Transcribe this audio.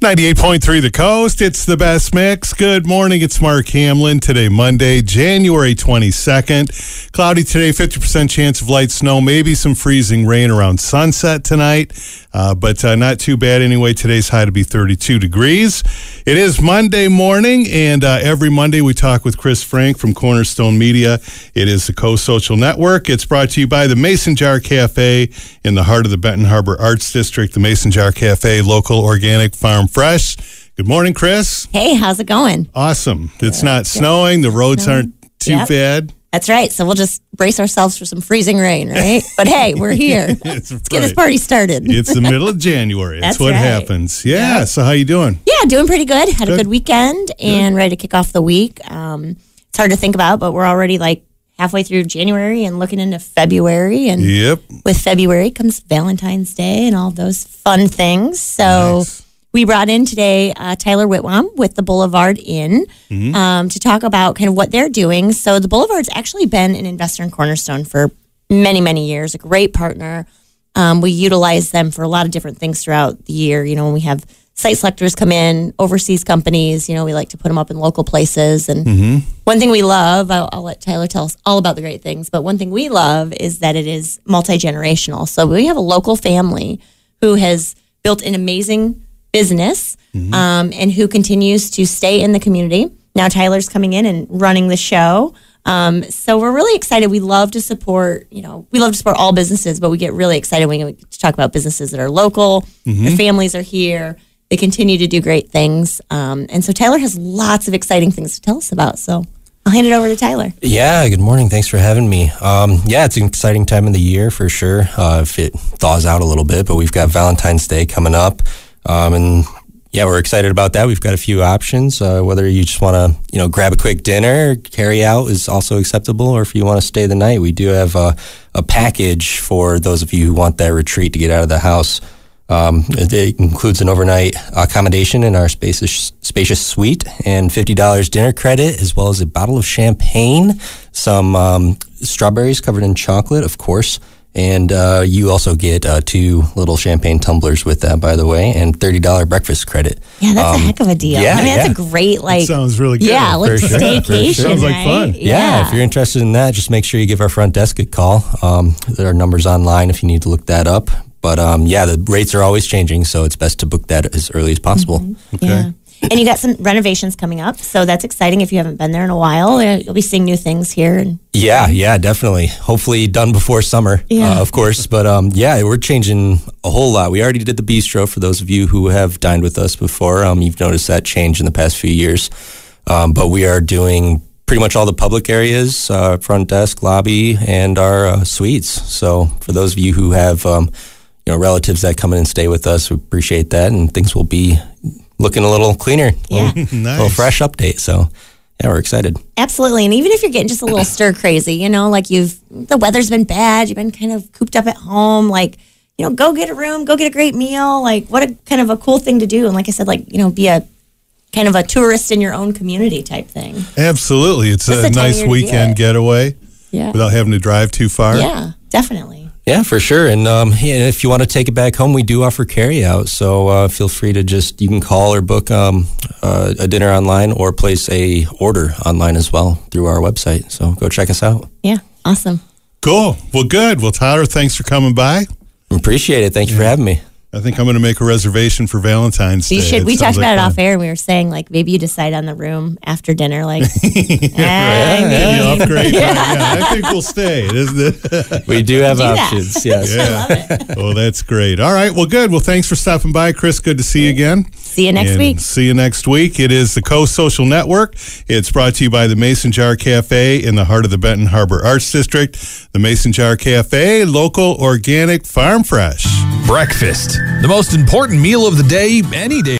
98.3 The Coast. It's the best mix. Good morning. It's Mark Hamlin. Today, Monday, January 22nd. Cloudy today, 50% chance of light snow, maybe some freezing rain around sunset tonight, uh, but uh, not too bad anyway. Today's high to be 32 degrees. It is Monday morning, and uh, every Monday we talk with Chris Frank from Cornerstone Media. It is the Coast Social Network. It's brought to you by the Mason Jar Cafe in the heart of the Benton Harbor Arts District. The Mason Jar Cafe, local, organic, farm fresh. Good morning, Chris. Hey, how's it going? Awesome. It's not snowing. The roads aren't too Yep. bad. That's right. So we'll just brace ourselves for some freezing rain, right? But hey, we're here. Let's get this right. party started. It's the middle of January. That's, That's what right. happens. Yeah. So how you doing? yeah, doing pretty good. Had a Good. good weekend and ready to kick off the week. Um, it's hard to think about, but we're already like halfway through January and looking into February. And Yep. with February comes Valentine's Day and all those fun things. So Nice. We brought in today uh, Tyler Whitwam with the Boulevard Inn Mm-hmm. um, to talk about kind of what they're doing. So the Boulevard's actually been an investor in Cornerstone for many, many years, a great partner. Um, we utilize them for a lot of different things throughout the year. You know, when we have site selectors come in, overseas companies, you know, we like to put them up in local places. And one thing we love, I'll, I'll let Tyler tell us all about the great things, but one thing we love is that it is multi generational. So we have a local family who has built an amazing business um, and who continues to stay in the community. Now Tyler's coming in and running the show. Um, so we're really excited. We love to support, you know, we love to support all businesses, but we get really excited when we get to talk about businesses that are local. Their families are here. They continue to do great things. Um, and so Tyler has lots of exciting things to tell us about. So I'll hand it over to Tyler. Yeah, good morning. Thanks for having me. Um, yeah, it's an exciting time of the year for sure. Uh, if it thaws out a little bit, but we've got Valentine's Day coming up, um, and yeah, we're excited about that. We've got a few options. Uh, whether you just want to, you know, grab a quick dinner, carry out is also acceptable, or if you want to stay the night, we do have a, a package for those of you who want that retreat to get out of the house. Um, it, includes an overnight accommodation in our spacious, spacious suite and $50 dinner credit, as well as a bottle of champagne, some um, strawberries covered in chocolate, of course. And uh, you also get uh, two little champagne tumblers with that, by the way, and $30 breakfast credit. Yeah, that's a heck of a deal. yeah, I mean, that's a great, like, sounds really good. Yeah, like For sure, for staycation. sure. Sounds like right? fun. Yeah, if you're interested in that, just make sure you give our front desk a call. Um, there are numbers online if you need to look that up. But um, yeah, the rates are always changing, so it's best to book that as early as possible. Yeah. And you got some renovations coming up, so that's exciting. If you haven't been there in a while, Uh, you'll be seeing new things here. And Yeah, yeah, definitely. Hopefully done before summer, Yeah. uh, of course. But um, yeah, we're changing a whole lot. We already did the bistro for those of you who have dined with us before. Um, you've noticed that change in the past few years. Um, but we are doing pretty much all the public areas, uh, front desk, lobby, and our uh, suites. So for those of you who have um, you know relatives that come in and stay with us, we appreciate that, and things will be looking a little cleaner, Yeah. a little, Nice. little fresh update. So yeah, we're excited. absolutely. And even if you're getting just a little stir crazy, you know, like you've the weather's been bad, you've been kind of cooped up at home, like you know, go get a room, go get a great meal. Like what a kind of a cool thing to do. And like I said, like you know, be a kind of a tourist in your own community type thing. Absolutely. It's That's a the time of nice year to do weekend it. getaway Yeah. without having to drive too far. Yeah, definitely. Yeah, for sure. And um, and if you want to take it back home, we do offer carry out. So uh, feel free to just you can call or book um, uh, a dinner online or place a order online as well through our website. So go check us out. Yeah. Awesome. Cool. Well, good. Well, Tyler, thanks for coming by. Appreciate it. Thank you for having me. I think I'm going to make a reservation for Valentine's Day. You should. It We sounds talked about like it off air. and We were saying like maybe you decide on the room after dinner. Like, Can you upgrade? yeah. I think we'll stay, isn't it? We do have Do that. options. Yes. I love it. oh, that's great. All right. Well, good. Well, thanks for stopping by, Chris. Good to see you again. See you next And week. See you next week. It is the Coast Social Network. It's brought to you by the Mason Jar Cafe in the heart of the Benton Harbor Arts District. The Mason Jar Cafe, local, organic, farm fresh. Breakfast, the most important meal of the day, any day.